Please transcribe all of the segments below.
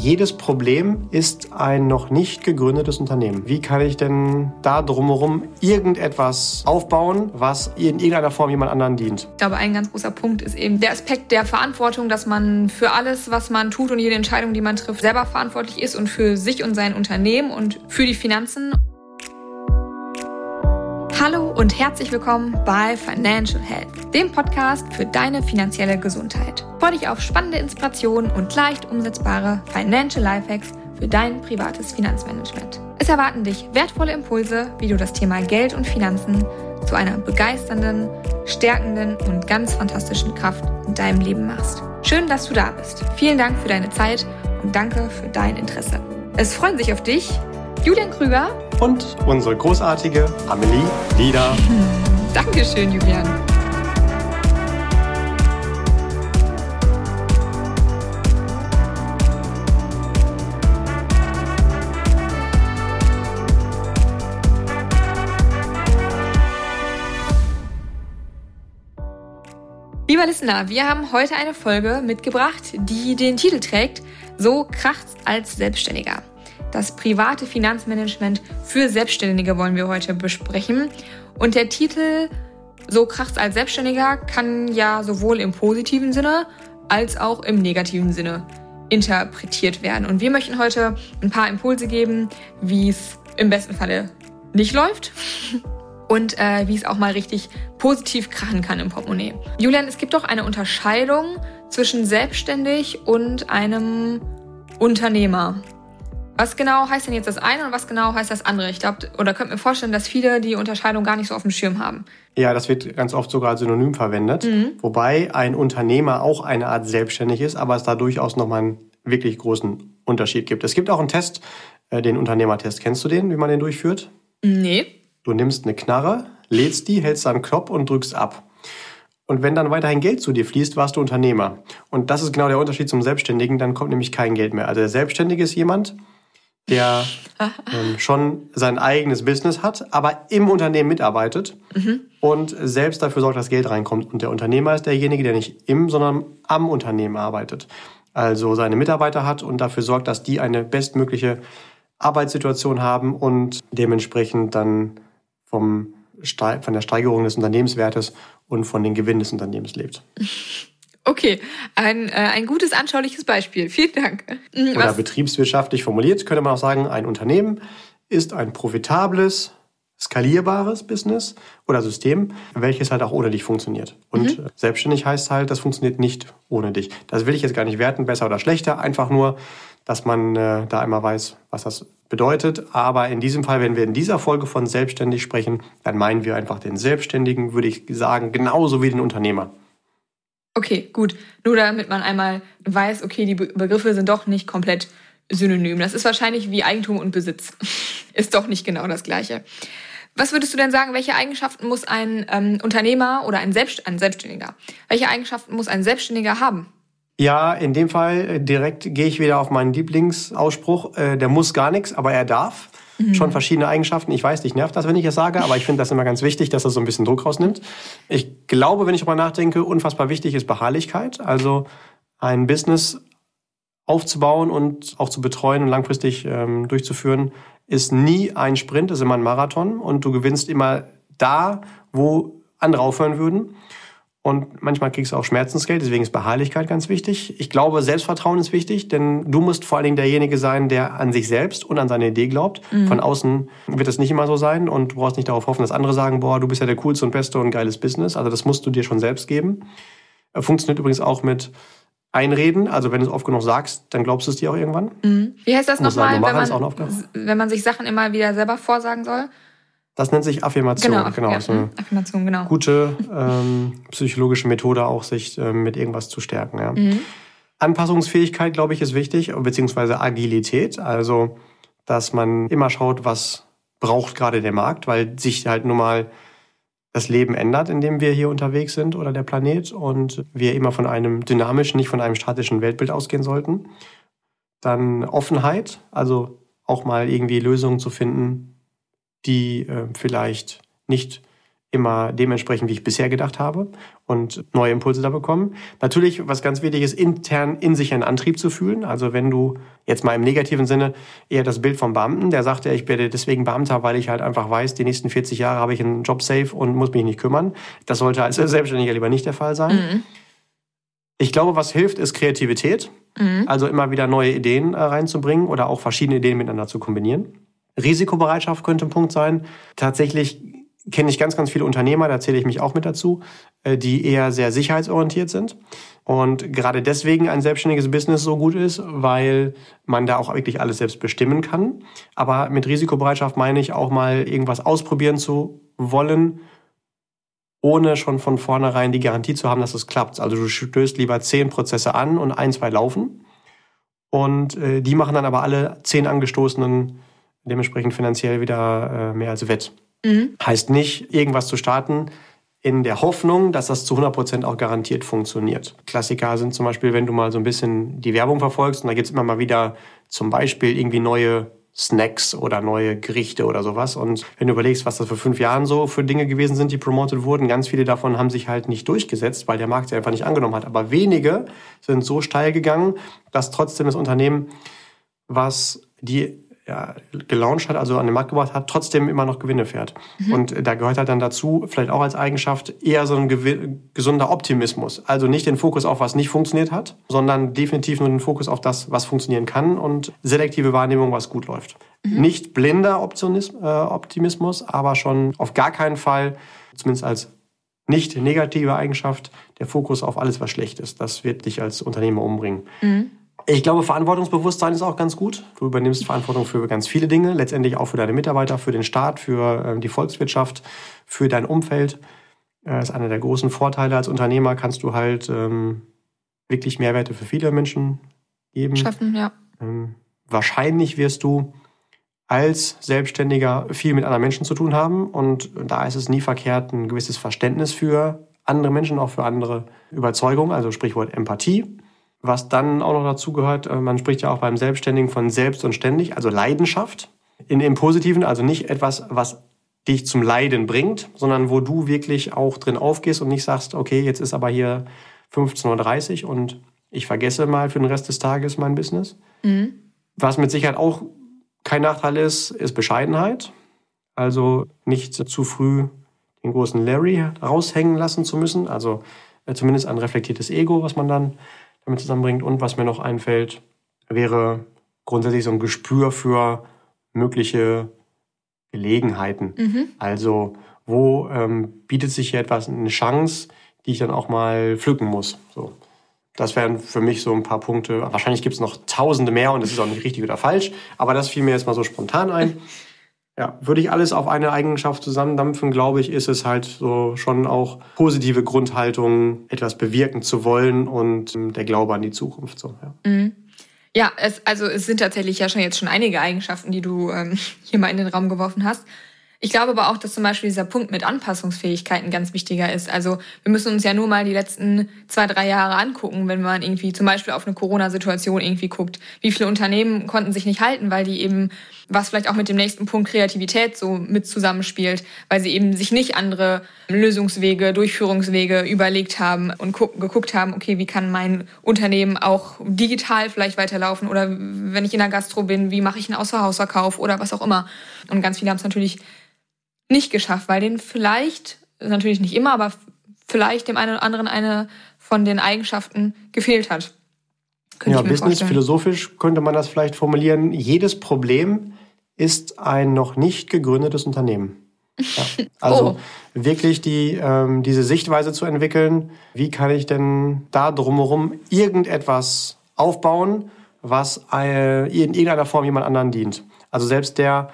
Jedes Problem ist ein noch nicht gegründetes Unternehmen. Wie kann ich denn da drumherum irgendetwas aufbauen, was in irgendeiner Form jemand anderen dient? Ich glaube, ein ganz großer Punkt ist eben der Aspekt der Verantwortung, dass man für alles, was man tut und jede Entscheidung, die man trifft, selber verantwortlich ist und für sich und sein Unternehmen und für die Finanzen. Hallo und herzlich willkommen bei Financial Health, dem Podcast für deine finanzielle Gesundheit. Freue dich auf spannende Inspirationen und leicht umsetzbare Financial Lifehacks für dein privates Finanzmanagement. Es erwarten dich wertvolle Impulse, wie du das Thema Geld und Finanzen zu einer begeisternden, stärkenden und ganz fantastischen Kraft in deinem Leben machst. Schön, dass du da bist. Vielen Dank für deine Zeit und danke für dein Interesse. Es freuen sich auf dich Julian Krüger und unsere großartige Amelie Lieder. Dankeschön, Julian. Lieber Listener, wir haben heute eine Folge mitgebracht, die den Titel trägt So kracht's als Selbstständiger. Das private Finanzmanagement für Selbstständige wollen wir heute besprechen. Und der Titel So kracht's als Selbstständiger kann ja sowohl im positiven Sinne als auch im negativen Sinne interpretiert werden. Und wir möchten heute ein paar Impulse geben, wie es im besten Falle nicht läuft und äh, wie es auch mal richtig positiv krachen kann im Portemonnaie. Julian, es gibt doch eine Unterscheidung zwischen selbstständig und einem Unternehmer. Was genau heißt denn jetzt das eine und was genau heißt das andere? Ich glaube, oder könnt mir vorstellen, dass viele die Unterscheidung gar nicht so auf dem Schirm haben. Ja, das wird ganz oft sogar als Synonym verwendet. Mhm. Wobei ein Unternehmer auch eine Art selbstständig ist, aber es da durchaus nochmal einen wirklich großen Unterschied gibt. Es gibt auch einen Test, äh, den Unternehmertest. Kennst du den, wie man den durchführt? Nee. Du nimmst eine Knarre, lädst die, hältst dann Knopf und drückst ab. Und wenn dann weiterhin Geld zu dir fließt, warst du Unternehmer. Und das ist genau der Unterschied zum Selbstständigen, dann kommt nämlich kein Geld mehr. Also der Selbstständige ist jemand, der ähm, schon sein eigenes Business hat, aber im Unternehmen mitarbeitet mhm. und selbst dafür sorgt, dass Geld reinkommt. Und der Unternehmer ist derjenige, der nicht im, sondern am Unternehmen arbeitet. Also seine Mitarbeiter hat und dafür sorgt, dass die eine bestmögliche Arbeitssituation haben und dementsprechend dann vom, von der Steigerung des Unternehmenswertes und von den Gewinnen des Unternehmens lebt. Okay, ein, äh, ein gutes, anschauliches Beispiel. Vielen Dank. Mhm, Oder betriebswirtschaftlich formuliert könnte man auch sagen, ein Unternehmen ist ein profitables, skalierbares Business oder System, welches halt auch ohne dich funktioniert. Und mhm. selbstständig heißt halt, das funktioniert nicht ohne dich. Das will ich jetzt gar nicht werten, besser oder schlechter, einfach nur, dass man äh, da einmal weiß, was das bedeutet. Aber in diesem Fall, wenn wir in dieser Folge von selbstständig sprechen, dann meinen wir einfach den Selbstständigen, würde ich sagen, genauso wie den Unternehmer. Okay, gut. Nur damit man einmal weiß, okay, die Begriffe sind doch nicht komplett synonym. Das ist wahrscheinlich wie Eigentum und Besitz. ist doch nicht genau das Gleiche. Was würdest du denn sagen, welche Eigenschaften muss ein ähm, Unternehmer oder ein, Selbst ein Selbstständiger, welche Eigenschaften muss ein Selbstständiger haben? Ja, in dem Fall äh, direkt gehe ich wieder auf meinen Lieblingsausspruch. Äh, der muss gar nichts, aber er darf. Mhm. Schon verschiedene Eigenschaften. Ich weiß, dich nervt das, wenn ich das sage, aber ich finde das immer ganz wichtig, dass das so ein bisschen Druck rausnimmt. Ich glaube, wenn ich darüber nachdenke, unfassbar wichtig ist Beharrlichkeit. Also ein Business aufzubauen und auch zu betreuen und langfristig ähm, durchzuführen, ist nie ein Sprint, ist immer ein Marathon und du gewinnst immer da, wo andere aufhören würden. Und manchmal kriegst du auch Schmerzensgeld, deswegen ist Beharrlichkeit ganz wichtig. Ich glaube, Selbstvertrauen ist wichtig, denn du musst vor allen Dingen derjenige sein, der an sich selbst und an seine Idee glaubt. Mhm. Von außen wird das nicht immer so sein und du brauchst nicht darauf hoffen, dass andere sagen, boah, du bist ja der coolste und beste und geiles Business. Also das musst du dir schon selbst geben. Funktioniert übrigens auch mit Einreden. Also wenn du es oft genug sagst, dann glaubst du es dir auch irgendwann. Mhm. Wie heißt das nochmal, wenn, man, wenn man sich Sachen immer wieder selber vorsagen soll? Das nennt sich Affirmation. Genau, genau. Ja, so Affirmation, genau. Gute ähm, psychologische Methode, auch sich ähm, mit irgendwas zu stärken. Ja. Mhm. Anpassungsfähigkeit, glaube ich, ist wichtig, beziehungsweise Agilität. Also, dass man immer schaut, was braucht gerade der Markt, weil sich halt nun mal das Leben ändert, in dem wir hier unterwegs sind oder der Planet und wir immer von einem dynamischen, nicht von einem statischen Weltbild ausgehen sollten. Dann Offenheit, also auch mal irgendwie Lösungen zu finden, die äh, vielleicht nicht immer dementsprechend, wie ich bisher gedacht habe und neue Impulse da bekommen. Natürlich, was ganz wichtig ist, intern in sich einen Antrieb zu fühlen. Also wenn du jetzt mal im negativen Sinne eher das Bild vom Beamten, der sagt ja, ich werde deswegen Beamter, weil ich halt einfach weiß, die nächsten 40 Jahre habe ich einen Job safe und muss mich nicht kümmern. Das sollte als Selbstständiger lieber nicht der Fall sein. Mhm. Ich glaube, was hilft, ist Kreativität. Mhm. Also immer wieder neue Ideen äh, reinzubringen oder auch verschiedene Ideen miteinander zu kombinieren. Risikobereitschaft könnte ein Punkt sein. Tatsächlich kenne ich ganz, ganz viele Unternehmer, da zähle ich mich auch mit dazu, äh, die eher sehr sicherheitsorientiert sind. Und gerade deswegen ein selbstständiges Business so gut ist, weil man da auch wirklich alles selbst bestimmen kann. Aber mit Risikobereitschaft meine ich auch mal irgendwas ausprobieren zu wollen, ohne schon von vornherein die Garantie zu haben, dass es klappt. Also du stößt lieber zehn Prozesse an und ein, zwei laufen. Und äh, die machen dann aber alle zehn angestoßenen dementsprechend finanziell wieder äh, mehr als wett. Mhm. Heißt nicht, irgendwas zu starten in der Hoffnung, dass das zu 100 Prozent auch garantiert funktioniert. Klassiker sind zum Beispiel, wenn du mal so ein bisschen die Werbung verfolgst und da gibt's immer mal wieder zum Beispiel irgendwie neue Snacks oder neue Gerichte oder sowas. Und wenn du überlegst, was das vor fünf Jahren so für Dinge gewesen sind, die promoted wurden, ganz viele davon haben sich halt nicht durchgesetzt, weil der Markt sie einfach nicht angenommen hat. Aber wenige sind so steil gegangen, dass trotzdem das Unternehmen, was die ja, gelauncht hat, also an den Markt gebracht hat, trotzdem immer noch Gewinne fährt. Mhm. Und da gehört halt dann dazu, vielleicht auch als Eigenschaft, eher so ein gesunder Optimismus. Also nicht den Fokus auf, was nicht funktioniert hat, sondern definitiv nur den Fokus auf das, was funktionieren kann und selektive Wahrnehmung, was gut läuft. Mhm. Nicht blinder äh, Optimismus, aber schon auf gar keinen Fall, zumindest als nicht negative Eigenschaft, der Fokus auf alles, was schlecht ist. Das wird dich als Unternehmer umbringen. Mhm. Ich glaube, Verantwortungsbewusstsein ist auch ganz gut. Du übernimmst Verantwortung für ganz viele Dinge, letztendlich auch für deine Mitarbeiter, für den Staat, für ähm, die Volkswirtschaft, für dein Umfeld. Das äh, ist einer der großen Vorteile. Als Unternehmer kannst du halt ähm, wirklich Mehrwerte für viele Menschen geben. Schaffen, ja. Ähm, wahrscheinlich wirst du als Selbstständiger viel mit anderen Menschen zu tun haben. Und da ist es nie verkehrt, ein gewisses Verständnis für andere Menschen, auch für andere Überzeugungen, also Sprichwort Empathie was dann auch noch dazu gehört, äh, man spricht ja auch beim Selbstständigen von selbst und ständig, also Leidenschaft. In dem Positiven, also nicht etwas, was dich zum Leiden bringt, sondern wo du wirklich auch drin aufgehst und nicht sagst, okay, jetzt ist aber hier 15.30 Uhr und ich vergesse mal für den Rest des Tages mein Business. Mhm. Was mit Sicherheit auch kein Nachteil ist, ist Bescheidenheit. Also nicht zu früh den großen Larry raushängen lassen zu müssen. Also äh, zumindest ein reflektiertes Ego, was man dann damit zusammenbringt. Und was mir noch einfällt, wäre grundsätzlich so ein Gespür für mögliche Gelegenheiten. Mhm. Also wo ähm, bietet sich hier etwas eine Chance, die ich dann auch mal pflücken muss. So. Das wären für mich so ein paar Punkte. Wahrscheinlich gibt es noch tausende mehr und das ist auch nicht richtig oder falsch, aber das fiel mir jetzt mal so spontan ein. Ja, würde ich alles auf eine Eigenschaft zusammendampfen, glaube ich, ist es halt so schon auch positive Grundhaltung, etwas bewirken zu wollen und ähm, der Glaube an die Zukunft. So, ja. Mhm. Ja, es, also es sind tatsächlich ja schon jetzt schon einige Eigenschaften, die du ähm, hier mal in den Raum geworfen hast. Ich glaube aber auch, dass zum Beispiel dieser Punkt mit Anpassungsfähigkeiten ganz wichtiger ist. Also wir müssen uns ja nur mal die letzten zwei, drei Jahre angucken, wenn man irgendwie zum Beispiel auf eine Corona-Situation irgendwie guckt. Wie viele Unternehmen konnten sich nicht halten, weil die eben, was vielleicht auch mit dem nächsten Punkt Kreativität so mit zusammenspielt, weil sie eben sich nicht andere Lösungswege, Durchführungswege überlegt haben und geguckt haben, okay, wie kann mein Unternehmen auch digital vielleicht weiterlaufen oder wenn ich in der Gastro bin, wie mache ich einen Außerhausverkauf oder was auch immer. Und ganz viele haben es natürlich nicht geschafft, weil denen vielleicht, natürlich nicht immer, aber vielleicht dem einen oder anderen eine von den Eigenschaften gefehlt hat. Könnte ja, Business philosophisch könnte man das vielleicht formulieren. Jedes Problem ist ein noch nicht gegründetes Unternehmen. Ja, also oh. wirklich die, ähm, diese Sichtweise zu entwickeln, wie kann ich denn da drumherum irgendetwas aufbauen, was äh, in irgendeiner Form jemand anderen dient. Also selbst der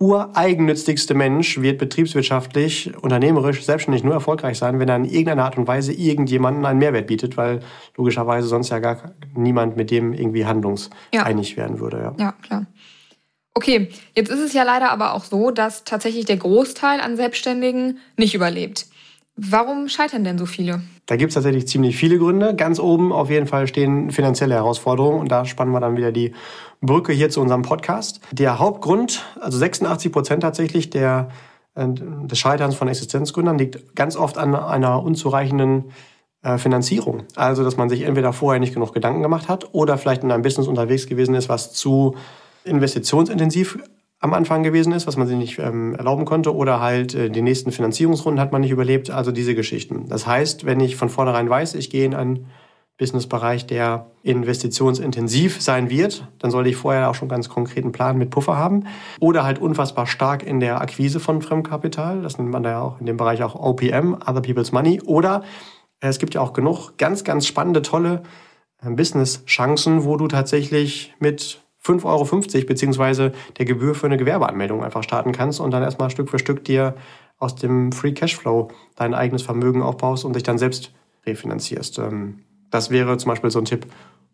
ureigennützigste Mensch wird betriebswirtschaftlich, unternehmerisch, selbstständig nur erfolgreich sein, wenn er in irgendeiner Art und Weise irgendjemanden einen Mehrwert bietet, weil logischerweise sonst ja gar niemand mit dem irgendwie handlungseinig ja. werden würde. Ja. ja, klar. Okay, jetzt ist es ja leider aber auch so, dass tatsächlich der Großteil an Selbstständigen nicht überlebt. Warum scheitern denn so viele? Da gibt es tatsächlich ziemlich viele Gründe. Ganz oben auf jeden Fall stehen finanzielle Herausforderungen und da spannen wir dann wieder die Brücke hier zu unserem Podcast. Der Hauptgrund, also 86 Prozent tatsächlich der des Scheiterns von Existenzgründern liegt ganz oft an einer unzureichenden äh, Finanzierung. Also, dass man sich entweder vorher nicht genug Gedanken gemacht hat oder vielleicht in einem Business unterwegs gewesen ist, was zu investitionsintensiv am Anfang gewesen ist, was man sich nicht ähm, erlauben konnte, oder halt äh, die nächsten Finanzierungsrunden hat man nicht überlebt, also diese Geschichten. Das heißt, wenn ich von vornherein weiß, ich gehe in einen Businessbereich, der investitionsintensiv sein wird, dann sollte ich vorher auch schon ganz konkreten Plan mit Puffer haben. Oder halt unfassbar stark in der Akquise von Fremdkapital. Das nennt man da ja auch in dem Bereich auch OPM, Other People's Money. Oder äh, es gibt ja auch genug ganz, ganz spannende, tolle äh, Business-Chancen, wo du tatsächlich mit 5,50 Euro beziehungsweise der Gebühr für eine Gewerbeanmeldung einfach starten kannst und dann erstmal Stück für Stück dir aus dem Free Cashflow dein eigenes Vermögen aufbaust und dich dann selbst refinanzierst. Ähm, das wäre zum Beispiel so ein Tipp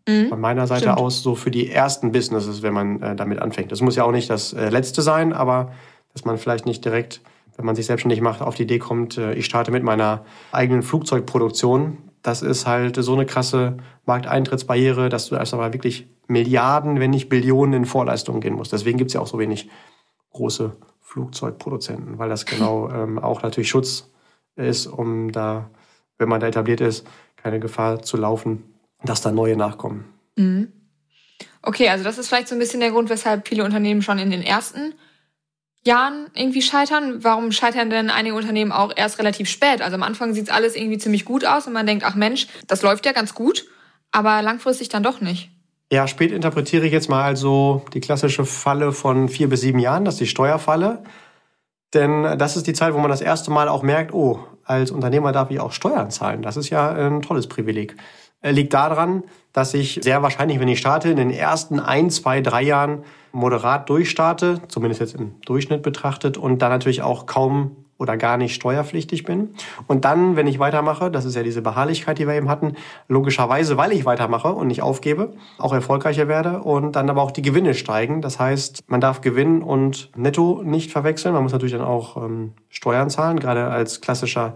mhm, von meiner Seite stimmt. aus, so für die ersten Businesses, wenn man äh, damit anfängt. Das muss ja auch nicht das letzte sein, aber dass man vielleicht nicht direkt wenn man sich selbstständig macht, auf die Idee kommt, äh, ich starte mit meiner eigenen Flugzeugproduktion. Das ist halt so eine krasse Markteintrittsbarriere, dass du erst einmal wirklich Milliarden, wenn nicht Billionen in Vorleistungen gehen musst. Deswegen gibt es ja auch so wenig große Flugzeugproduzenten, weil das genau ähm, auch natürlich Schutz ist, um da, wenn man da etabliert ist, keine Gefahr zu laufen, dass da neue nachkommen. Mhm. Okay, also das ist vielleicht so ein bisschen der Grund, weshalb viele Unternehmen schon in den ersten Jahren irgendwie scheitern? Warum scheitern denn einige Unternehmen auch erst relativ spät? Also am Anfang sieht alles irgendwie ziemlich gut aus und man denkt, ach Mensch, das läuft ja ganz gut, aber langfristig dann doch nicht. Ja, spät interpretiere ich jetzt mal also die klassische Falle von vier bis sieben Jahren, das ist die Steuerfalle. Denn das ist die Zeit, wo man das erste Mal auch merkt, oh, als Unternehmer darf ich auch Steuern zahlen. Das ist ja ein tolles Privileg. Liegt daran, dass ich sehr wahrscheinlich, wenn ich starte, in den ersten ein, zwei, drei Jahren moderat durchstarte, zumindest jetzt im Durchschnitt betrachtet, und dann natürlich auch kaum oder gar nicht steuerpflichtig bin. Und dann, wenn ich weitermache, das ist ja diese Beharrlichkeit, die wir eben hatten, logischerweise, weil ich weitermache und nicht aufgebe, auch erfolgreicher werde und dann aber auch die Gewinne steigen. Das heißt, man darf Gewinn und Netto nicht verwechseln. Man muss natürlich dann auch ähm, Steuern zahlen, gerade als klassischer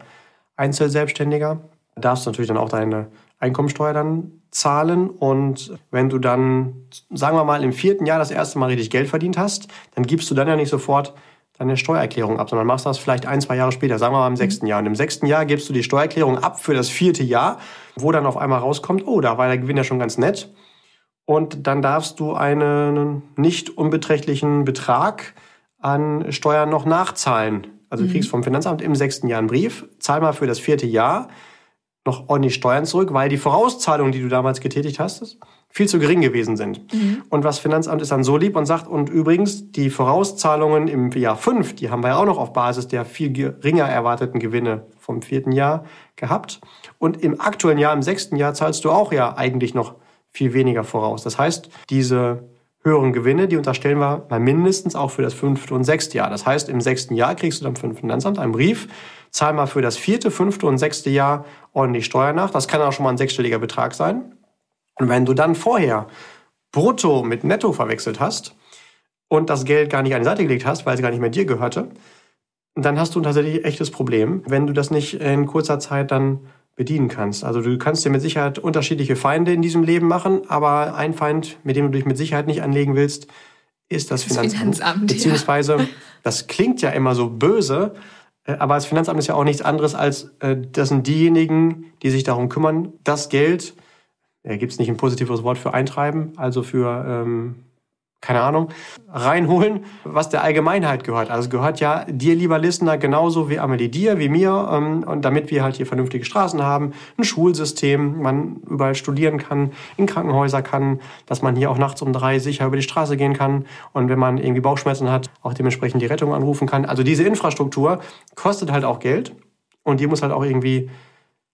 Einzelselbstständiger. Da darfst du natürlich dann auch deine Einkommensteuer dann zahlen. Und wenn du dann, sagen wir mal, im vierten Jahr das erste Mal richtig Geld verdient hast, dann gibst du dann ja nicht sofort deine Steuererklärung ab, sondern machst das vielleicht ein, zwei Jahre später, sagen wir mal im sechsten Jahr. Und im sechsten Jahr gibst du die Steuererklärung ab für das vierte Jahr, wo dann auf einmal rauskommt, oh, da war der Gewinn ja schon ganz nett. Und dann darfst du einen nicht unbeträchtlichen Betrag an Steuern noch nachzahlen. Also du mhm. kriegst vom Finanzamt im sechsten Jahr einen Brief, zahl mal für das vierte Jahr noch ordentlich Steuern zurück, weil die Vorauszahlungen, die du damals getätigt hast, viel zu gering gewesen sind. Mhm. Und was Finanzamt ist dann so lieb und sagt, und übrigens, die Vorauszahlungen im Jahr 5, die haben wir ja auch noch auf Basis der viel geringer erwarteten Gewinne vom vierten Jahr gehabt. Und im aktuellen Jahr, im sechsten Jahr, zahlst du auch ja eigentlich noch viel weniger voraus. Das heißt, diese höheren Gewinne, die unterstellen wir mal mindestens auch für das fünfte und sechste Jahr. Das heißt, im sechsten Jahr kriegst du dann vom Finanzamt einen Brief, zahl mal für das vierte, fünfte und sechste Jahr ordentlich Steuer nach. Das kann auch schon mal ein sechsstelliger Betrag sein. Und wenn du dann vorher Brutto mit Netto verwechselt hast und das Geld gar nicht an die Seite gelegt hast, weil es gar nicht mehr dir gehörte, dann hast du tatsächlich ein echtes Problem, wenn du das nicht in kurzer Zeit dann bedienen kannst. Also du kannst dir mit Sicherheit unterschiedliche Feinde in diesem Leben machen, aber ein Feind, mit dem du dich mit Sicherheit nicht anlegen willst, ist das, das Finanzamt. Finanzamt. Beziehungsweise, ja. das klingt ja immer so böse, äh, aber das Finanzamt ist ja auch nichts anderes als, äh, das sind diejenigen, die sich darum kümmern, das Geld, äh, gibt es nicht ein positives Wort für eintreiben, also für ähm, keine Ahnung, reinholen, was der Allgemeinheit gehört. Also gehört ja dir, lieber Listener, genauso wie Amelie dir, wie mir, ähm, und damit wir halt hier vernünftige Straßen haben, ein Schulsystem, man überall studieren kann, in Krankenhäuser kann, dass man hier auch nachts um drei sicher über die Straße gehen kann und wenn man irgendwie Bauchschmerzen hat, auch dementsprechend die Rettung anrufen kann. Also diese Infrastruktur kostet halt auch Geld und die muss halt auch irgendwie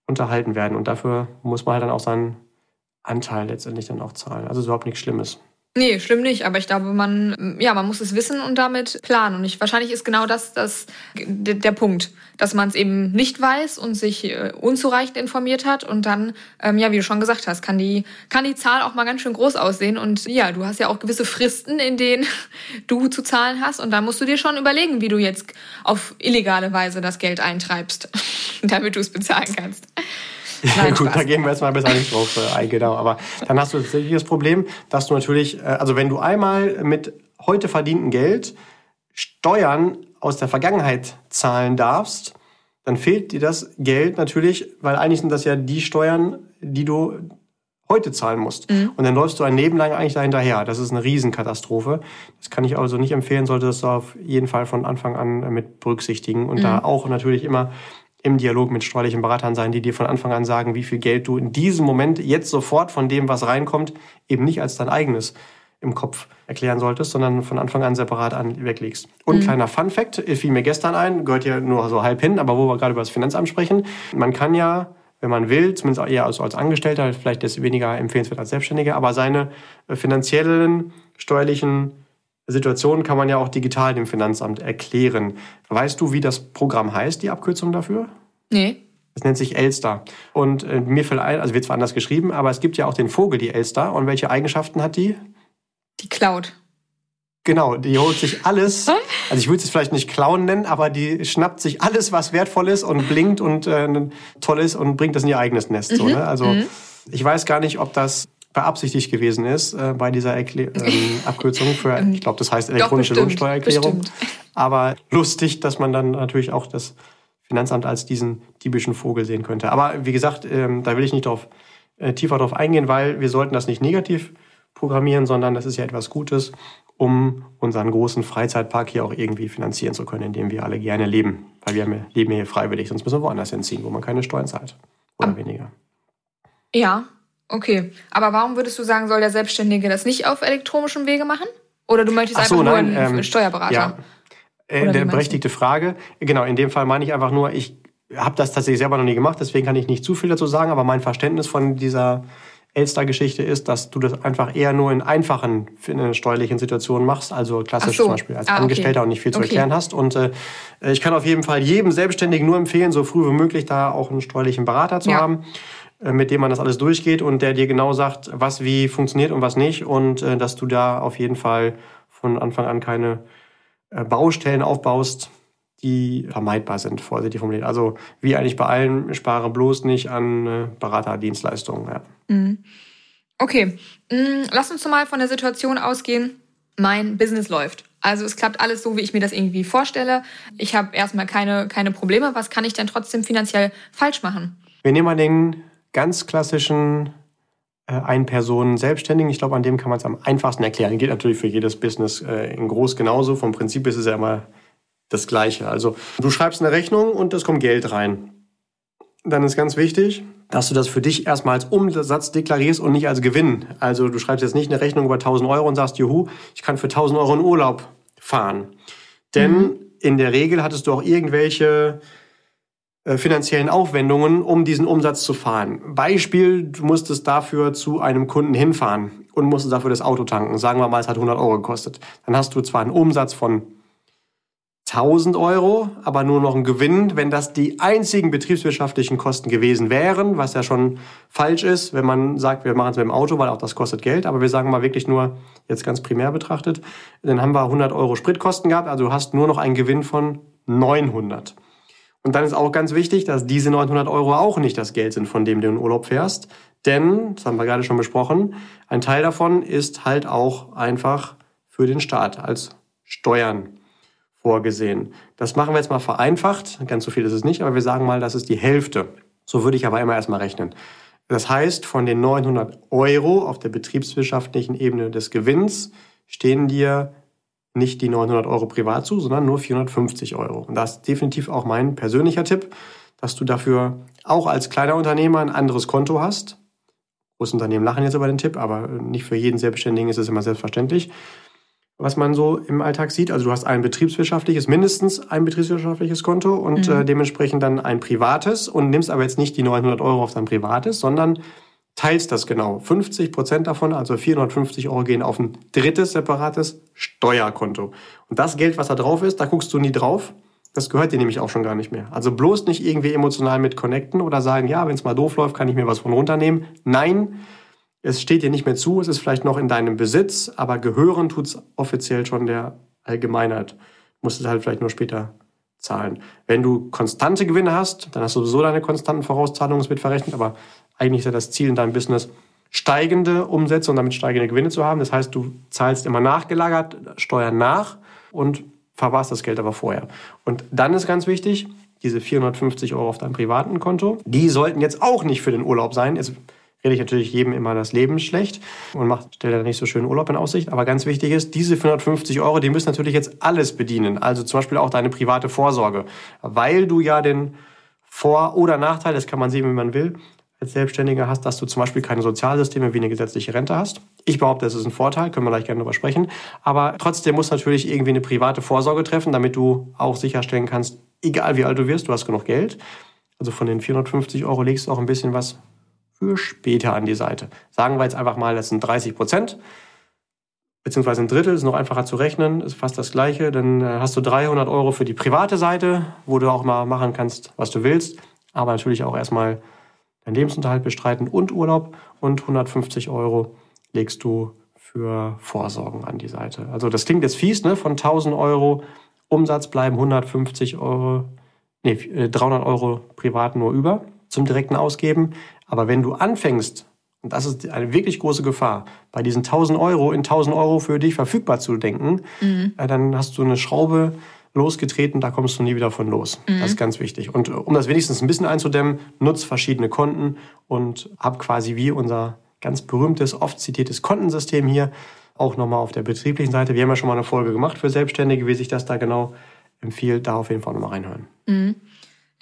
unterhalten werden und dafür muss man halt dann auch seinen Anteil letztendlich dann auch zahlen. Also überhaupt nichts Schlimmes. Nee, stimmt nicht. Aber ich glaube, man, ja, man muss es wissen und damit planen. Und ich, wahrscheinlich ist genau das, das der, der Punkt, dass man es eben nicht weiß und sich äh, unzureichend informiert hat. Und dann, ähm, ja, wie du schon gesagt hast, kann die, kann die Zahl auch mal ganz schön groß aussehen. Und ja, du hast ja auch gewisse Fristen, in denen du zu zahlen hast. Und da musst du dir schon überlegen, wie du jetzt auf illegale Weise das Geld eintreibst, damit du es bezahlen kannst. Nein, Gut, da gehen wir jetzt mal besser nicht drauf äh, ein, genau. Aber dann hast du tatsächlich das Problem, dass du natürlich, äh, also wenn du einmal mit heute verdienten Geld Steuern aus der Vergangenheit zahlen darfst, dann fehlt dir das Geld natürlich, weil eigentlich sind das ja die Steuern, die du heute zahlen musst. Mhm. Und dann läufst du ein Leben lang eigentlich dahinterher. Das ist eine Riesenkatastrophe. Das kann ich also nicht empfehlen, sollte das auf jeden Fall von Anfang an mit berücksichtigen und mhm. da auch natürlich immer im Dialog mit steuerlichen Beratern sein, die dir von Anfang an sagen, wie viel Geld du in diesem Moment jetzt sofort von dem, was reinkommt, eben nicht als dein eigenes im Kopf erklären solltest, sondern von Anfang an separat an weglegst. Und mhm. kleiner Fun Fact, fiel mir gestern ein, gehört ja nur so halb hin, aber wo wir gerade über das Finanzamt sprechen, man kann ja wenn man will, zumindest eher als, als Angestellter, vielleicht ist weniger empfehlenswert als Selbstständiger, aber seine äh, finanziellen, steuerlichen Situationen kann man ja auch digital dem Finanzamt erklären. Weißt du, wie das Programm heißt, die Abkürzung dafür? Nee. Das nennt sich Elster. Und äh, mir fällt ein, also wird zwar anders geschrieben, aber es gibt ja auch den Vogel, die Elster. Und welche Eigenschaften hat die? Die klaut. Genau, die holt sich alles. Also ich würde es vielleicht nicht klauen nennen, aber die schnappt sich alles, was wertvoll ist und blinkt und äh, toll ist und bringt das in ihr eigenes Nest. Mhm. So, ne? Also mhm. ich weiß gar nicht, ob das beabsichtigt gewesen ist äh, bei dieser Erklä ähm, Abkürzung für, ich glaube, das heißt elektronische Doch, Lohnsteuererklärung. Bestimmt. Aber lustig, dass man dann natürlich auch das Finanzamt als diesen diebischen Vogel sehen könnte. Aber wie gesagt, ähm, da will ich nicht drauf, äh, tiefer drauf eingehen, weil wir sollten das nicht negativ programmieren, sondern das ist ja etwas Gutes um unseren großen Freizeitpark hier auch irgendwie finanzieren zu können, in dem wir alle gerne leben. Weil wir leben hier freiwillig, sonst müssen wir woanders hinziehen, wo man keine Steuern zahlt. Oder Ab weniger. Ja, okay. Aber warum würdest du sagen, soll der Selbstständige das nicht auf elektronischem Wege machen? Oder du möchtest so, einfach nein, nur einen ähm, Steuerberater? Ja. Äh, berechtigte Frage. Genau, in dem Fall meine ich einfach nur, ich habe das tatsächlich selber noch nie gemacht, deswegen kann ich nicht zu viel dazu sagen, aber mein Verständnis von dieser Elster-Geschichte ist, dass du das einfach eher nur in einfachen in steuerlichen Situationen machst, also klassisch so. zum Beispiel als ah, Angestellter okay. und nicht viel zu okay. erklären hast. Und äh, ich kann auf jeden Fall jedem Selbstständigen nur empfehlen, so früh wie möglich da auch einen steuerlichen Berater zu ja. haben, mit dem man das alles durchgeht und der dir genau sagt, was wie funktioniert und was nicht und äh, dass du da auf jeden Fall von Anfang an keine äh, Baustellen aufbaust, die vermeidbar sind, vorsichtig formuliert. Also wie eigentlich bei allen, spare bloß nicht an äh, Beraterdienstleistungen. Ja. Mhm. Okay, mm, lass uns mal von der Situation ausgehen, mein Business läuft. Also es klappt alles so, wie ich mir das irgendwie vorstelle. Ich habe erstmal keine, keine Probleme. Was kann ich denn trotzdem finanziell falsch machen? Wir nehmen mal den ganz klassischen äh, Ein-Personen-Selbstständigen. Ich glaube, an dem kann man es am einfachsten erklären. Geht natürlich für jedes Business äh, in groß genauso. Vom Prinzip ist es ja immer das Gleiche. Also du schreibst eine Rechnung und es kommt Geld rein. Dann ist ganz wichtig, dass du das für dich erstmal als Umsatz deklarierst und nicht als Gewinn. Also du schreibst jetzt nicht eine Rechnung über 1000 Euro und sagst, juhu, ich kann für 1000 Euro in Urlaub fahren. Denn mhm. in der Regel hattest du auch irgendwelche finanziellen Aufwendungen, um diesen Umsatz zu fahren. Beispiel, du musstest dafür zu einem Kunden hinfahren und musstest dafür das Auto tanken. Sagen wir mal, es hat 100 Euro gekostet. Dann hast du zwar einen Umsatz von 1000 Euro, aber nur noch ein Gewinn, wenn das die einzigen betriebswirtschaftlichen Kosten gewesen wären, was ja schon falsch ist, wenn man sagt, wir machen es mit dem Auto, weil auch das kostet Geld, aber wir sagen mal wirklich nur, jetzt ganz primär betrachtet, dann haben wir 100 Euro Spritkosten gehabt, also du hast nur noch einen Gewinn von 900. Und dann ist auch ganz wichtig, dass diese 900 Euro auch nicht das Geld sind, von dem du in Urlaub fährst, denn, das haben wir gerade schon besprochen, ein Teil davon ist halt auch einfach für den Staat als Steuern vorgesehen. Das machen wir jetzt mal vereinfacht. Ganz so viel ist es nicht, aber wir sagen mal, das ist die Hälfte. So würde ich aber immer erstmal rechnen. Das heißt, von den 900 Euro auf der betriebswirtschaftlichen Ebene des Gewinns stehen dir nicht die 900 Euro privat zu, sondern nur 450 Euro. Und das ist definitiv auch mein persönlicher Tipp, dass du dafür auch als kleiner Unternehmer ein anderes Konto hast. Große Unternehmen lachen jetzt über den Tipp, aber nicht für jeden Selbstständigen ist es immer selbstverständlich was man so im Alltag sieht. Also du hast ein betriebswirtschaftliches, mindestens ein betriebswirtschaftliches Konto und mhm. äh, dementsprechend dann ein privates und nimmst aber jetzt nicht die 900 Euro auf dein privates, sondern teilst das genau. 50 Prozent davon, also 450 Euro gehen auf ein drittes separates Steuerkonto. Und das Geld, was da drauf ist, da guckst du nie drauf. Das gehört dir nämlich auch schon gar nicht mehr. Also bloß nicht irgendwie emotional mit connecten oder sagen, ja, wenn es mal doof läuft, kann ich mir was von runternehmen. Nein, es steht dir nicht mehr zu, es ist vielleicht noch in deinem Besitz, aber gehören tut es offiziell schon der Allgemeinheit. Musst es halt vielleicht nur später zahlen. Wenn du konstante Gewinne hast, dann hast du sowieso deine konstanten Vorauszahlungen mit verrechnet, aber eigentlich ist ja das Ziel in deinem Business, steigende Umsätze und damit steigende Gewinne zu haben. Das heißt, du zahlst immer nachgelagert Steuern nach und verwahrst das Geld aber vorher. Und dann ist ganz wichtig, diese 450 Euro auf deinem privaten Konto, die sollten jetzt auch nicht für den Urlaub sein. Jetzt rede ich natürlich jedem immer das Leben schlecht und macht, stellt da nicht so schön Urlaub in Aussicht. Aber ganz wichtig ist, diese 450 Euro, die müssen natürlich jetzt alles bedienen. Also zum Beispiel auch deine private Vorsorge. Weil du ja den Vor- oder Nachteil, das kann man sehen, wie man will, als Selbstständiger hast, dass du zum Beispiel keine Sozialsysteme wie eine gesetzliche Rente hast. Ich behaupte, das ist ein Vorteil, können wir gleich gerne darüber sprechen. Aber trotzdem muss natürlich irgendwie eine private Vorsorge treffen, damit du auch sicherstellen kannst, egal wie alt du wirst, du hast genug Geld. Also von den 450 Euro legst du auch ein bisschen was für später an die Seite. Sagen wir jetzt einfach mal, das sind 30 Prozent, beziehungsweise ein Drittel, ist noch einfacher zu rechnen, ist fast das gleiche. Dann äh, hast du 300 Euro für die private Seite, wo du auch mal machen kannst, was du willst. Aber natürlich auch erstmal deinen Lebensunterhalt bestreiten und Urlaub und 150 Euro legst du für Vorsorgen an die Seite. Also das klingt jetzt fies, ne? Von 1000 Euro Umsatz bleiben 150 Euro, nee, 300 äh, Euro privat nur über zum direkten Ausgeben. Aber wenn du anfängst, und das ist eine wirklich große Gefahr, bei diesen 1000 Euro in 1000 Euro für dich verfügbar zu denken, mhm. Äh, dann hast du eine Schraube losgetreten, da kommst du nie wieder von los. Mhm. Das ist ganz wichtig. Und äh, um das wenigstens ein bisschen einzudämmen, nutz verschiedene Konten und hab quasi wie unser ganz berühmtes, oft zitiertes Kontensystem hier auch nochmal auf der betrieblichen Seite. Wir haben ja schon mal eine Folge gemacht für Selbstständige, wie sich das da genau empfiehlt. Da auf jeden Fall nochmal reinhören. Mhm.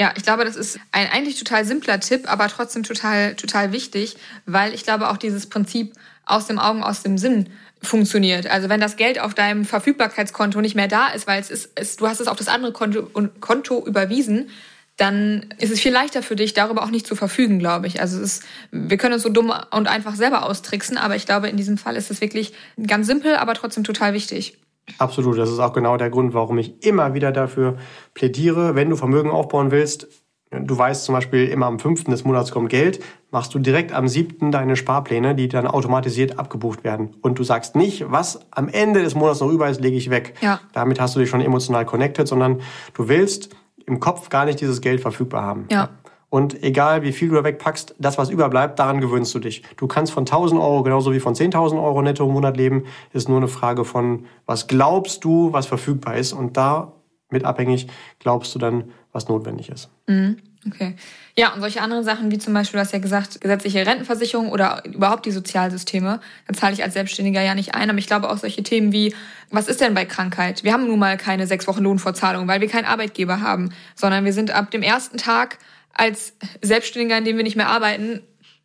Ja, ich glaube, das ist ein eigentlich total simpler Tipp, aber trotzdem total, total wichtig, weil ich glaube auch dieses Prinzip aus dem Augen, aus dem Sinn funktioniert. Also wenn das Geld auf deinem Verfügbarkeitskonto nicht mehr da ist, weil es ist, es, du hast es auf das andere Konto, Konto überwiesen, dann ist es viel leichter für dich, darüber auch nicht zu verfügen, glaube ich. Also es ist, wir können uns so dumm und einfach selber austricksen, aber ich glaube, in diesem Fall ist es wirklich ganz simpel, aber trotzdem total wichtig. Absolut, das ist auch genau der Grund, warum ich immer wieder dafür plädiere, wenn du Vermögen aufbauen willst, Du weißt zum Beispiel, immer am 5. des Monats kommt Geld, machst du direkt am 7. deine Sparpläne, die dann automatisiert abgebucht werden. Und du sagst nicht, was am Ende des Monats noch über ist, lege ich weg. Ja. Damit hast du dich schon emotional connected, sondern du willst im Kopf gar nicht dieses Geld verfügbar haben. Ja. Und egal wie viel du da wegpackst, das, was überbleibt, daran gewöhnst du dich. Du kannst von 1000 Euro genauso wie von 10.000 Euro netto im Monat leben. Ist nur eine Frage von, was glaubst du, was verfügbar ist. Und da mit abhängig glaubst du dann, was notwendig ist. Mhm. Okay. Ja, und solche anderen Sachen wie zum Beispiel, du hast ja gesagt, gesetzliche Rentenversicherung oder überhaupt die Sozialsysteme, da zahle ich als Selbstständiger ja nicht ein. Aber ich glaube auch solche Themen wie, was ist denn bei Krankheit? Wir haben nun mal keine sechs Wochen Lohnfortzahlung, weil wir keinen Arbeitgeber haben, sondern wir sind ab dem ersten Tag als Selbstständiger, in dem wir nicht mehr arbeiten,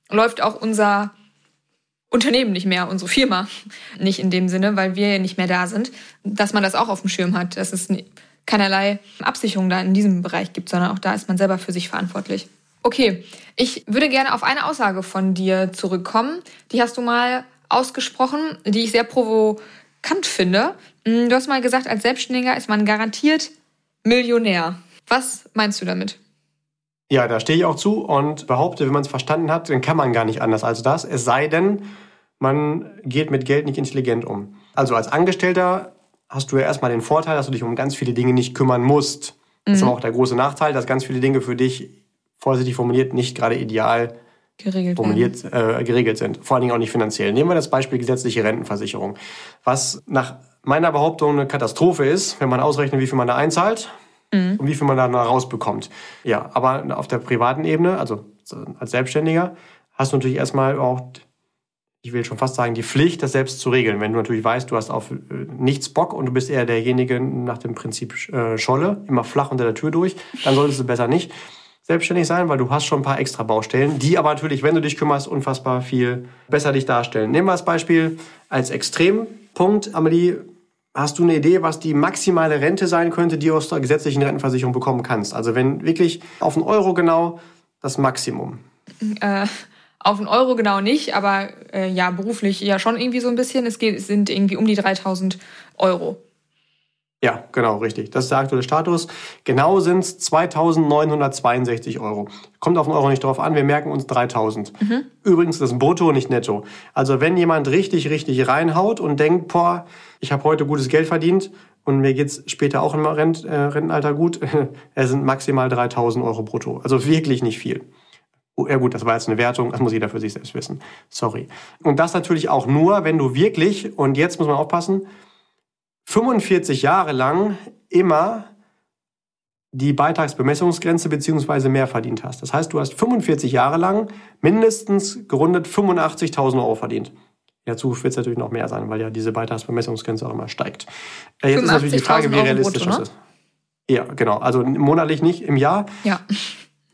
läuft auch unser Unternehmen nicht mehr, unsere Firma nicht in dem Sinne, weil wir nicht mehr da sind, dass man das auch auf dem Schirm hat. Das ist keinerlei Absicherung da in diesem Bereich gibt, sondern auch da ist man selber für sich verantwortlich. Okay, ich würde gerne auf eine Aussage von dir zurückkommen. Die hast du mal ausgesprochen, die ich sehr provokant finde. Hm, du hast mal gesagt, als Selbstständiger ist man garantiert Millionär. Was meinst du damit? Ja, da stehe ich auch zu und behaupte, wenn man es verstanden hat, dann kann man gar nicht anders als das. Es sei denn, man geht mit Geld nicht intelligent um. Also als Angestellter hast du ja erstmal den Vorteil, dass du dich um ganz viele Dinge nicht kümmern musst. Das ist mhm. aber auch der große Nachteil, dass ganz viele Dinge für dich, vorsichtig formuliert, nicht gerade ideal geregelt, formuliert, äh, geregelt sind. Vor allen Dingen auch nicht finanziell. Nehmen wir das Beispiel gesetzliche Rentenversicherung. Was nach meiner Behauptung eine Katastrophe ist, wenn man ausrechnet, wie viel man da einzahlt mhm. und wie viel man da rausbekommt. Ja, aber auf der privaten Ebene, also als Selbstständiger, hast du natürlich erstmal auch ich will schon fast sagen, die Pflicht, das selbst zu regeln. Wenn du natürlich weißt, du hast auf äh, nichts Bock und du bist eher derjenige nach dem Prinzip äh, Scholle, immer flach unter der Tür durch, dann solltest du besser nicht selbstständig sein, weil du hast schon ein paar extra Baustellen, die aber natürlich, wenn du dich kümmerst, unfassbar viel besser dich darstellen. Nehmen wir das Beispiel als Extrempunkt, Amelie. Hast du eine Idee, was die maximale Rente sein könnte, die du aus der gesetzlichen Rentenversicherung bekommen kannst? Also wenn wirklich auf einen Euro genau das Maximum. Äh, auf einen Euro genau nicht, aber äh, ja, beruflich ja schon irgendwie so ein bisschen. Es, geht, es sind irgendwie um die 3000 Euro. Ja, genau, richtig. Das ist der aktuelle Status. Genau sind es 2.962 Euro. Kommt auf den Euro nicht drauf an, wir merken uns 3.000. Mhm. Übrigens, das ist brutto, nicht netto. Also wenn jemand richtig, richtig reinhaut und denkt, boah, ich habe heute gutes Geld verdient und mir geht's später auch im Rent, äh, Rentenalter gut, es sind maximal 3.000 Euro brutto. Also wirklich nicht viel. Oh, ja gut, das war jetzt eine Wertung, das muss jeder für sich selbst wissen. Sorry. Und das natürlich auch nur, wenn du wirklich, und jetzt muss man aufpassen, 45 Jahre lang immer die Beitragsbemessungsgrenze beziehungsweise mehr verdient hast. Das heißt, du hast 45 Jahre lang mindestens gerundet 85.000 Euro verdient. Zukunft wird es natürlich noch mehr sein, weil ja diese Beitragsbemessungsgrenze auch immer steigt. Äh, jetzt ist natürlich die Frage, wie realistisch brutto, das ne? ist. Ja, genau. Also monatlich nicht, im Jahr. Ja.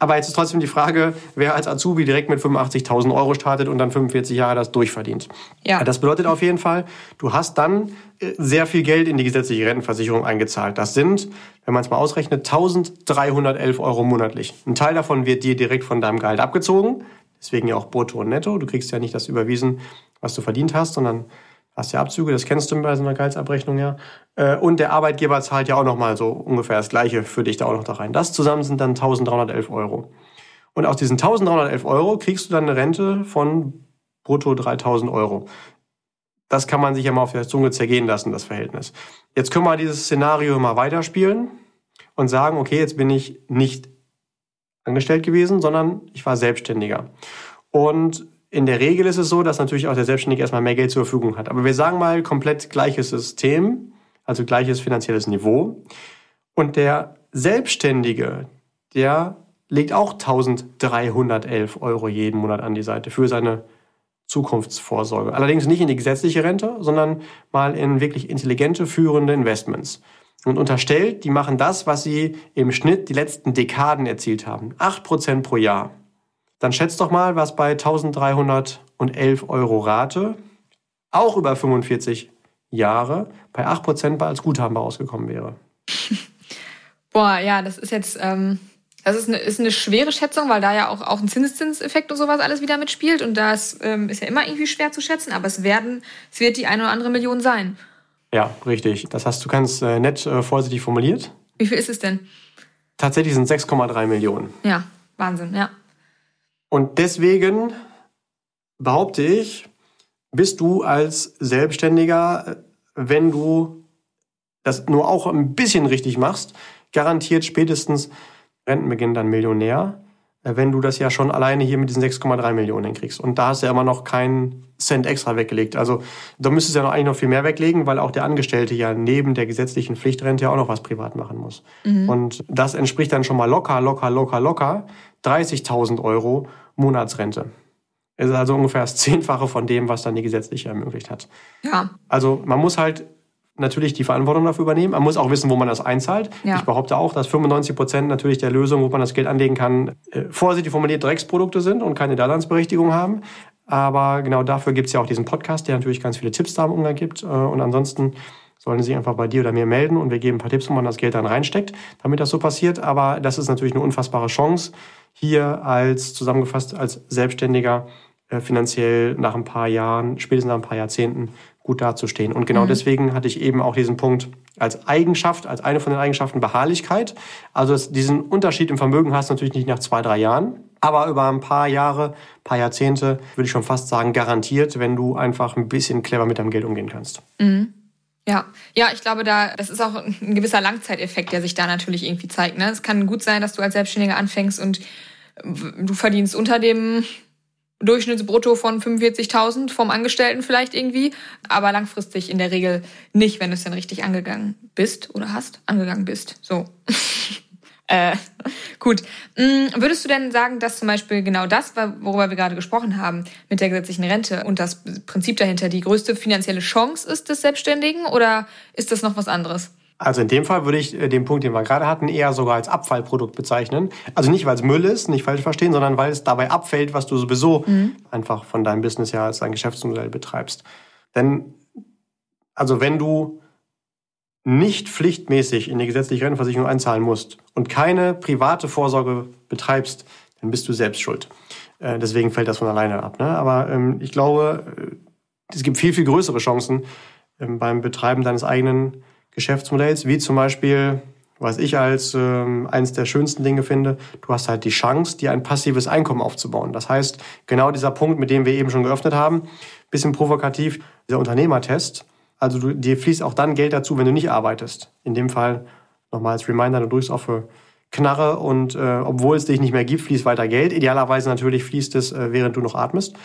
Aber jetzt ist trotzdem die Frage, wer als Azubi direkt mit 85.000 Euro startet und dann 45 Jahre das durchverdient. Ja. Das bedeutet auf jeden Fall, du hast dann äh, sehr viel Geld in die gesetzliche Rentenversicherung eingezahlt. Das sind, wenn man es mal ausrechnet, 1.311 Euro monatlich. Ein Teil davon wird dir direkt von deinem Gehalt abgezogen. Deswegen ja auch brutto und netto. Du kriegst ja nicht das überwiesen, was du verdient hast, sondern hast ja Abzüge, das kennst du bei so einer Gehaltsabrechnung ja. Äh, und der Arbeitgeber zahlt ja auch nochmal so ungefähr das Gleiche für dich da auch noch da rein. Das zusammen sind dann 1311 Euro. Und aus diesen 1311 Euro kriegst du dann eine Rente von brutto 3000 Euro. Das kann man sich ja mal auf der Zunge zergehen lassen, das Verhältnis. Jetzt können wir dieses Szenario mal weiterspielen und sagen, okay, jetzt bin ich nicht angestellt gewesen, sondern ich war Selbstständiger. Und in der Regel ist es so, dass natürlich auch der Selbstständige erstmal mehr Geld zur Verfügung hat. Aber wir sagen mal komplett gleiches System, also gleiches finanzielles Niveau. Und der Selbstständige, der legt auch 1311 Euro jeden Monat an die Seite für seine Zukunftsvorsorge. Allerdings nicht in die gesetzliche Rente, sondern mal in wirklich intelligente, führende Investments. Und unterstellt, die machen das, was sie im Schnitt die letzten Dekaden erzielt haben. 8% pro Jahr. Dann schätzt doch mal, was bei 1311 Euro Rate auch über 45 Jahre bei 8% als Guthaben rausgekommen wäre. Boah, ja, das ist jetzt, ähm, das ist eine, ist eine schwere Schätzung, weil da ja auch, auch ein Zinseszinseffekt und sowas alles wieder mitspielt. Und das ähm, ist ja immer irgendwie schwer zu schätzen, aber es werden, es wird die eine oder andere Million sein. Ja, richtig. Das heißt, du kannst äh, nett äh, vorsichtig formuliert. Wie viel ist es denn? Tatsächlich sind 6,3 Millionen. Ja, Wahnsinn, ja. Und deswegen behaupte ich, bist du als Selbstständiger, wenn du das nur auch ein bisschen richtig machst, garantiert spätestens Rentenbeginn dann Millionär, wenn du das ja schon alleine hier mit diesen 6,3 Millionen hinkriegst. Und da hast du ja immer noch keinen Cent extra weggelegt. Also da müsstest du ja noch eigentlich noch viel mehr weglegen, weil auch der Angestellte ja neben der gesetzlichen Pflichtrente ja auch noch was privat machen muss. Mhm. Und das entspricht dann schon mal locker, locker, locker, locker 30.000 Euro Monatsrente. Es ist also ungefähr das Zehnfache von dem, was dann die gesetzliche ermöglicht hat. Ja. Also man muss halt natürlich die Verantwortung dafür übernehmen. Man muss auch wissen, wo man das einzahlt. Ja. Ich behaupte auch, dass 95 Prozent natürlich der Lösung, wo man das Geld anlegen kann, äh, vorsichtig formuliert Drecksprodukte sind und keine Daseinsberechtigung haben. Aber genau dafür gibt es ja auch diesen Podcast, der natürlich ganz viele Tipps da im Umgang gibt. Äh, und ansonsten sollen Sie einfach bei dir oder mir melden und wir geben ein paar Tipps, wo man das Geld dann reinsteckt, damit das so passiert. Aber das ist natürlich eine unfassbare Chance, hier als zusammengefasst als Selbstständiger äh, finanziell nach ein paar Jahren, spätestens nach ein paar Jahrzehnten gut dazustehen. Und genau mhm. deswegen hatte ich eben auch diesen Punkt als Eigenschaft, als eine von den Eigenschaften Beharrlichkeit. Also diesen Unterschied im Vermögen hast du natürlich nicht nach zwei, drei Jahren, aber über ein paar Jahre, paar Jahrzehnte, würde ich schon fast sagen, garantiert, wenn du einfach ein bisschen clever mit deinem Geld umgehen kannst. Mhm. Ja, ja, ich glaube, da das ist auch ein gewisser Langzeiteffekt, der sich da natürlich irgendwie zeigt. Ne? Es kann gut sein, dass du als Selbstständiger anfängst und du verdienst unter dem Durchschnittsbrutto von 45.000 vom Angestellten vielleicht irgendwie, aber langfristig in der Regel nicht, wenn du es dann richtig angegangen bist oder hast, angegangen bist. So. äh, gut. Mm, würdest du denn sagen, dass zum Beispiel genau das, worüber wir gerade gesprochen haben, mit der gesetzlichen Rente und das Prinzip dahinter die größte finanzielle Chance ist des Selbstständigen oder ist das noch was anderes? Also in dem Fall würde ich äh, den Punkt, den wir gerade hatten, eher sogar als Abfallprodukt bezeichnen. Also nicht, weil es Müll ist, nicht falsch verstehen, sondern weil es dabei abfällt, was du sowieso mhm. einfach von deinem Business ja als dein Geschäftsmodell betreibst. Denn, also wenn du nicht pflichtmäßig in die gesetzliche Rentenversicherung einzahlen musst und keine private Vorsorge betreibst, dann bist du selbst schuld. Äh, deswegen fällt das von alleine ab. Ne? Aber ähm, ich glaube, äh, es gibt viel, viel größere Chancen ähm, beim Betreiben deines eigenen Geschäftsmodells, wie zum Beispiel, was ich als ähm, eines der schönsten Dinge finde, du hast halt die Chance, dir ein passives Einkommen aufzubauen. Das heißt, genau dieser Punkt, mit dem wir eben schon geöffnet haben, bisschen provokativ, dieser Unternehmertest. Also du, dir fließt auch dann Geld dazu, wenn du nicht arbeitest. In dem Fall nochmal als Reminder, du drückst auch für Knarre und äh, obwohl es dich nicht mehr gibt, fließt weiter Geld. Idealerweise natürlich fließt es, äh, während du noch atmest.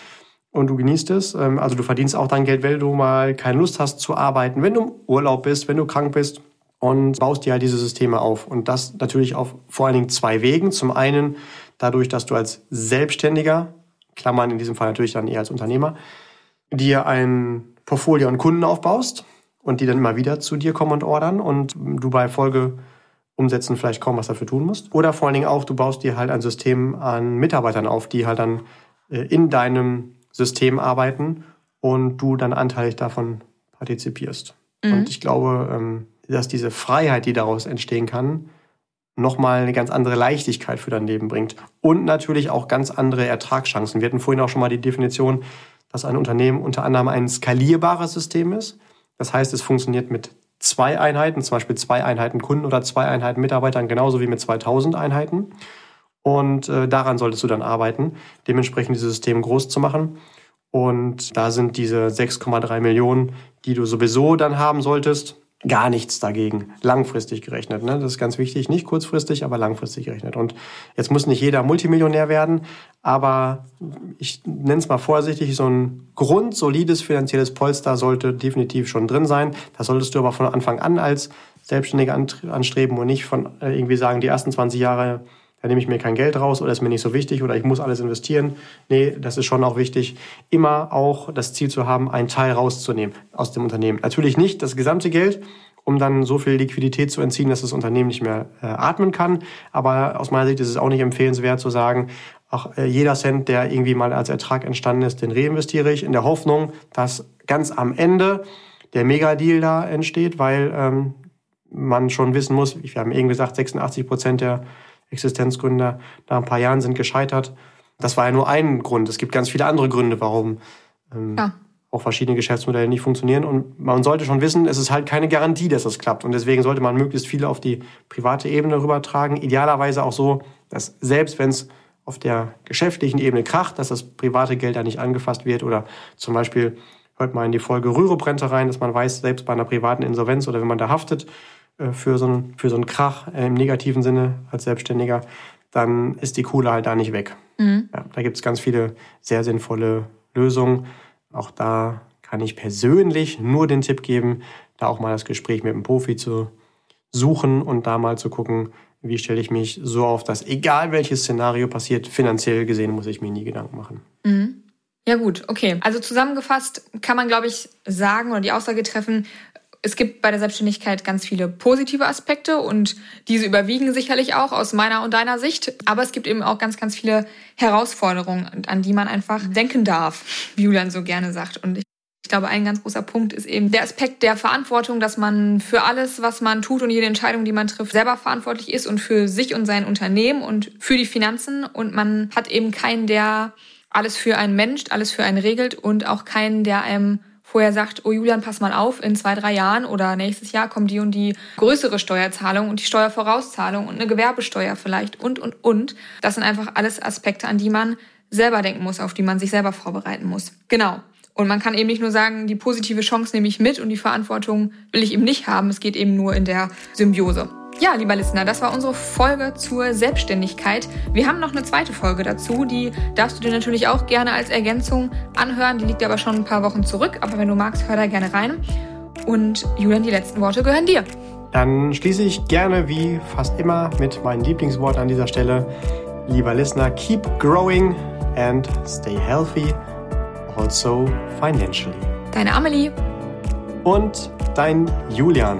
Und du genießt es. Ähm, also du verdienst auch dein Geld, wenn du mal keine Lust hast zu arbeiten, wenn du im Urlaub bist, wenn du krank bist und baust dir halt diese Systeme auf. Und das natürlich auf vor allen Dingen zwei Wegen. Zum einen dadurch, dass du als Selbstständiger, Klammern in diesem Fall natürlich dann eher als Unternehmer, dir ein Portfolio an Kunden aufbaust und die dann immer wieder zu dir kommen und ordern und du bei Folge umsetzen vielleicht kaum was dafür tun musst. Oder vor allen Dingen auch, du baust dir halt ein System an Mitarbeitern auf, die halt dann äh, in deinem System arbeiten und du dann anteilig davon partizipierst. Mhm. Und ich glaube, ähm, dass diese Freiheit, die daraus entstehen kann, nochmal eine ganz andere Leichtigkeit für dein Leben bringt. Und natürlich auch ganz andere Ertragschancen. Wir hatten vorhin auch schon mal die Definition, dass ein Unternehmen unter anderem ein skalierbares System ist. Das heißt, es funktioniert mit zwei Einheiten, zum Beispiel zwei Einheiten Kunden oder zwei Einheiten Mitarbeitern, genauso wie mit 2000 Einheiten. Und äh, daran solltest du dann arbeiten, dementsprechend dieses System groß zu machen. Und da sind diese 6,3 Millionen, die du sowieso dann haben solltest, gar nichts dagegen. Langfristig gerechnet. Ne? Das ist ganz wichtig. Nicht kurzfristig, aber langfristig gerechnet. Und jetzt muss nicht jeder Multimillionär werden, aber ich nenne es mal vorsichtig, so ein grundsolides finanzielles Polster sollte definitiv schon drin sein. Das solltest du aber von Anfang an als Selbstständiger anstreben und nicht von äh, irgendwie sagen, die ersten 20 Jahre da nehme ich mir kein Geld raus oder ist mir nicht so wichtig oder ich muss alles investieren. Nee, das ist schon auch wichtig, immer auch das Ziel zu haben, einen Teil rauszunehmen aus dem Unternehmen. Natürlich nicht das gesamte Geld, um dann so viel Liquidität zu entziehen, dass das Unternehmen nicht mehr äh, atmen kann. Aber aus meiner Sicht ist es auch nicht empfehlenswert zu sagen, auch äh, jeder Cent, der irgendwie mal als Ertrag entstanden ist, den reinvestiere ich in der Hoffnung, dass ganz am Ende der Megadeal da entsteht, weil ähm, man schon wissen muss, wir haben eben gesagt, 86 Prozent der Existenzgründer nach ein paar Jahren sind gescheitert. Das war ja nur ein Grund. Es gibt ganz viele andere Gründe, warum ähm, ja. auch verschiedene Geschäftsmodelle nicht funktionieren. Und man sollte schon wissen, es ist halt keine Garantie, dass das klappt. Und deswegen sollte man möglichst viele auf die private Ebene rübertragen. Idealerweise auch so, dass selbst wenn es auf der geschäftlichen Ebene kracht, dass das private Geld da nicht angefasst wird oder zum Beispiel hört mal in die Folge Rüruprente rein, dass man weiß, selbst bei einer privaten Insolvenz oder wenn man da haftet, für so, einen, für so einen Krach äh, im negativen Sinne als Selbstständiger, dann ist die Kohle halt da nicht weg. Mhm. Ja, da gibt es ganz viele sehr sinnvolle Lösungen. Auch da kann ich persönlich nur den Tipp geben, da auch mal das Gespräch mit dem Profi zu suchen und da mal zu gucken, wie stelle ich mich so auf, dass egal welches Szenario passiert, finanziell gesehen muss ich mir nie Gedanken machen. Mhm. Ja gut, okay. Also zusammengefasst kann man, glaube ich, sagen oder die Aussage treffen, es gibt bei der Selbstständigkeit ganz viele positive Aspekte und diese überwiegen sicherlich auch aus meiner und deiner Sicht. Aber es gibt eben auch ganz, ganz viele Herausforderungen, an die man einfach denken darf, wie Julian so gerne sagt. Und ich ich glaube, ein ganz großer Punkt ist eben der Aspekt der Verantwortung, dass man für alles, was man tut und jede Entscheidung, die man trifft, selber verantwortlich ist und für sich und sein Unternehmen und für die Finanzen. Und man hat eben keinen, der alles für einen Mensch, alles für einen regelt und auch keinen, der einem vorher sagt, oh Julian, pass mal auf, in zwei, drei Jahren oder nächstes Jahr kommt die und die größere Steuerzahlung und die Steuervorauszahlung und eine Gewerbesteuer vielleicht und, und, und. Das sind einfach alles Aspekte, an die man selber denken muss, auf die man sich selber vorbereiten muss. Genau. Und man kann eben nicht nur sagen, die positive Chance nehme ich mit und die Verantwortung will ich eben nicht haben. Es geht eben nur in der Symbiose. Ja, lieber Listener, das war unsere Folge zur Selbstständigkeit. Wir haben noch eine zweite Folge dazu, die darfst du dir natürlich auch gerne als Ergänzung anhören. Die liegt aber schon ein paar Wochen zurück, aber wenn du magst, hör da gerne rein. Und Julian, die letzten Worte gehören dir. Dann schließe ich gerne wie fast immer mit meinem Lieblingswort an dieser Stelle. Lieber Listener, keep growing and stay healthy, also financially. Deine Amelie. Und dein Julian.